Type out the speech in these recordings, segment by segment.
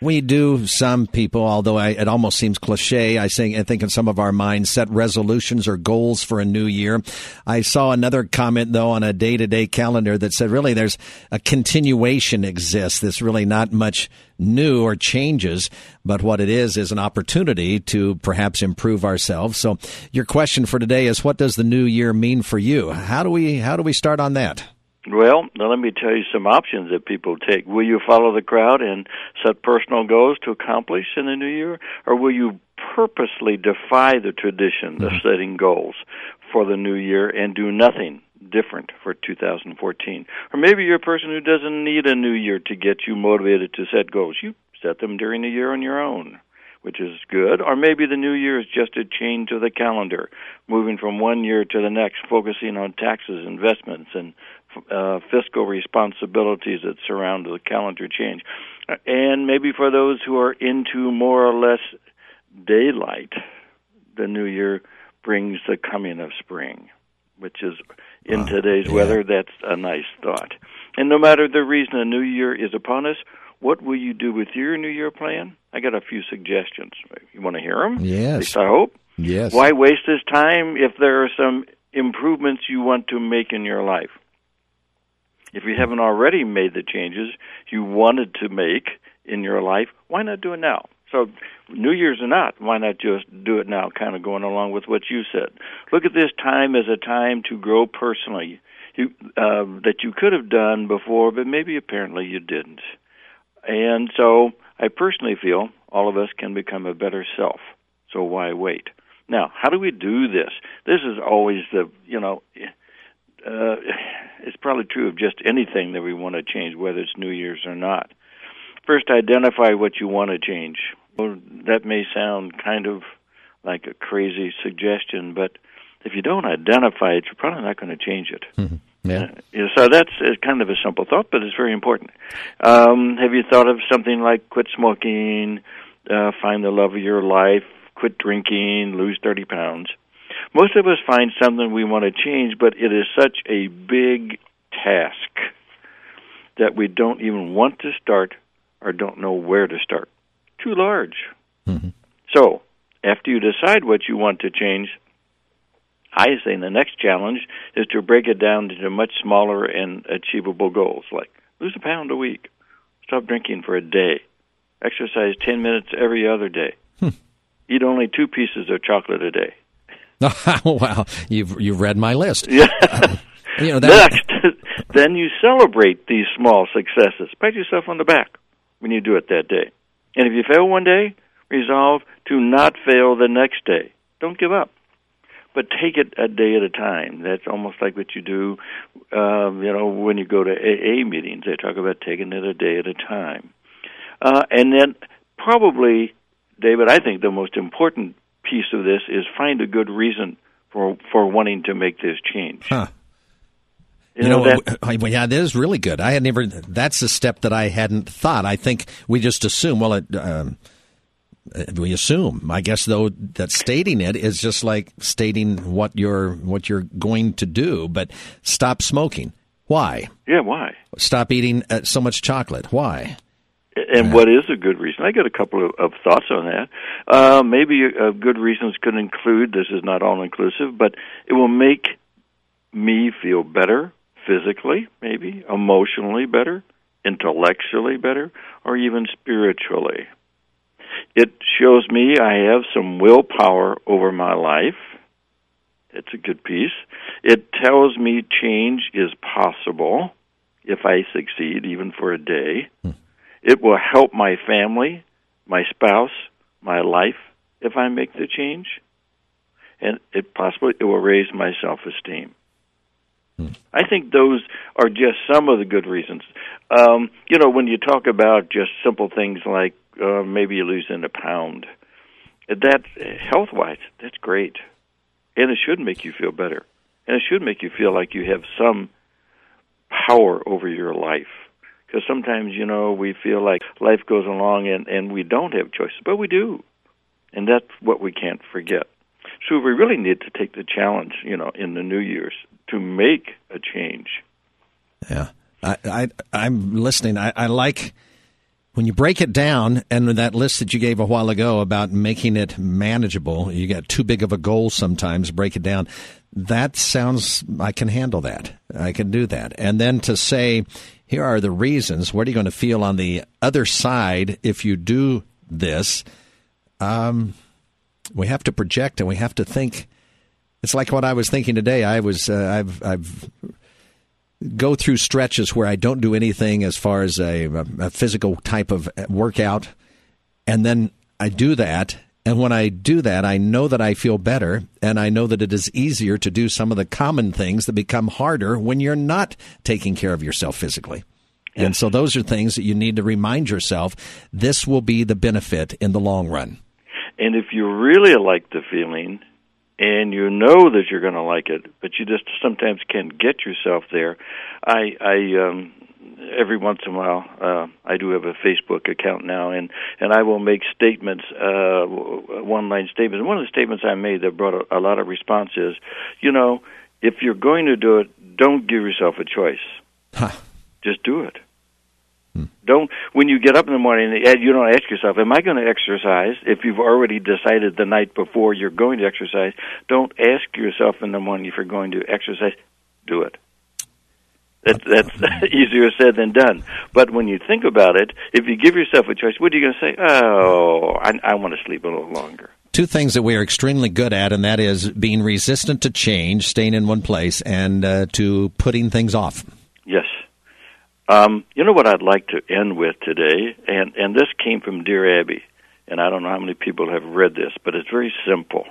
We do, some people, although I, it almost seems cliche. I think, I think in some of our minds set resolutions or goals for a new year. I saw another comment though on a day to day calendar that said really there's a continuation exists. There's really not much new or changes, but what it is is an opportunity to perhaps improve ourselves. So your question for today is what does the new year mean for you? How do we, how do we start on that? Well, now let me tell you some options that people take. Will you follow the crowd and set personal goals to accomplish in the new year? Or will you purposely defy the tradition of mm-hmm. setting goals for the new year and do nothing different for 2014? Or maybe you're a person who doesn't need a new year to get you motivated to set goals. You set them during the year on your own which is good. Or maybe the new year is just a change of the calendar, moving from one year to the next, focusing on taxes, investments, and uh, fiscal responsibilities that surround the calendar change. And maybe for those who are into more or less daylight, the new year brings the coming of spring, which is in today's yeah. weather, that's a nice thought. And no matter the reason a new year is upon us, what will you do with your New Year plan? I got a few suggestions. You want to hear them? Yes. At least I hope. Yes. Why waste this time if there are some improvements you want to make in your life? If you haven't already made the changes you wanted to make in your life, why not do it now? So, New Year's or not, why not just do it now, kind of going along with what you said? Look at this time as a time to grow personally you, uh, that you could have done before, but maybe apparently you didn't. And so I personally feel all of us can become a better self. So why wait? Now, how do we do this? This is always the, you know, uh, it's probably true of just anything that we want to change, whether it's New Year's or not. First, identify what you want to change. Well, that may sound kind of like a crazy suggestion, but if you don't identify it, you're probably not going to change it. Mm-hmm. Yeah. Uh, so that's uh, kind of a simple thought, but it's very important. Um, have you thought of something like quit smoking, uh, find the love of your life, quit drinking, lose 30 pounds? Most of us find something we want to change, but it is such a big task that we don't even want to start or don't know where to start. Too large. Mm-hmm. So, after you decide what you want to change, I say the next challenge is to break it down into much smaller and achievable goals, like lose a pound a week, stop drinking for a day, exercise 10 minutes every other day, hmm. eat only two pieces of chocolate a day. wow, you've you've read my list. Yeah. you know, that... Next, then you celebrate these small successes. Pat yourself on the back when you do it that day. And if you fail one day, resolve to not fail the next day. Don't give up but take it a day at a time. That's almost like what you do, um, you know, when you go to AA meetings. They talk about taking it a day at a time, uh, and then probably, David, I think the most important piece of this is find a good reason for for wanting to make this change. Huh. You, you know, know that, yeah, that is really good. I had never. That's a step that I hadn't thought. I think we just assume. Well, it, um, uh, we assume. I guess though that stating it is just like stating what you're what you're going to do. But stop smoking. Why? Yeah, why? Stop eating uh, so much chocolate. Why? And uh, what is a good reason? I got a couple of, of thoughts on that. Uh, maybe uh, good reasons could include this is not all inclusive, but it will make me feel better physically, maybe emotionally better, intellectually better, or even spiritually. It shows me I have some willpower over my life. It's a good piece. It tells me change is possible if I succeed, even for a day. Hmm. It will help my family, my spouse, my life if I make the change. And it possibly it will raise my self esteem. Hmm. I think those are just some of the good reasons. Um, you know, when you talk about just simple things like uh, maybe you lose in a pound. That health wise, that's great, and it should make you feel better, and it should make you feel like you have some power over your life. Because sometimes you know we feel like life goes along and and we don't have choices, but we do, and that's what we can't forget. So we really need to take the challenge, you know, in the New Year's to make a change. Yeah, I, I I'm listening. I, I like when you break it down, and that list that you gave a while ago about making it manageable, you got too big of a goal sometimes, break it down. That sounds, I can handle that. I can do that. And then to say, here are the reasons, what are you going to feel on the other side if you do this? Um, we have to project and we have to think. It's like what I was thinking today. I was, uh, I've, I've, go through stretches where I don't do anything as far as a, a physical type of workout, and then I do that. And when I do that, I know that I feel better, and I know that it is easier to do some of the common things that become harder when you're not taking care of yourself physically. Yes. And so those are things that you need to remind yourself this will be the benefit in the long run. And if you really like the feeling, and you know that you're going to like it, but you just sometimes can't get yourself there. I, I, um, every once in a while, uh, I do have a Facebook account now, and and I will make statements, uh, one-line statements. And one of the statements I made that brought a, a lot of response is, you know, if you're going to do it, don't give yourself a choice. Huh. Just do it. Don't when you get up in the morning, you don't ask yourself, "Am I going to exercise?" If you've already decided the night before you're going to exercise, don't ask yourself in the morning if you're going to exercise. Do it. That's that's easier said than done. But when you think about it, if you give yourself a choice, what are you going to say? Oh, I, I want to sleep a little longer. Two things that we are extremely good at, and that is being resistant to change, staying in one place, and uh, to putting things off. Yes. Um, you know what I'd like to end with today, and and this came from Dear Abby, and I don't know how many people have read this, but it's very simple.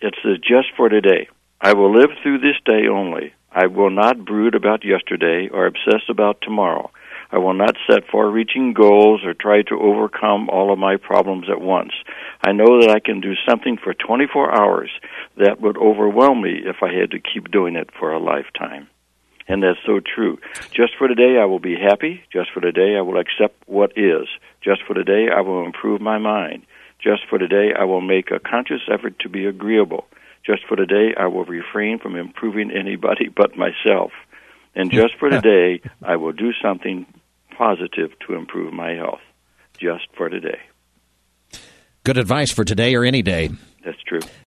It says, "Just for today, I will live through this day only. I will not brood about yesterday or obsess about tomorrow. I will not set far-reaching goals or try to overcome all of my problems at once. I know that I can do something for 24 hours that would overwhelm me if I had to keep doing it for a lifetime." and that's so true. Just for today, I will be happy. Just for today, I will accept what is. Just for today, I will improve my mind. Just for today, I will make a conscious effort to be agreeable. Just for today, I will refrain from improving anybody but myself. And just for today, I will do something positive to improve my health. Just for today. Good advice for today or any day. That's true.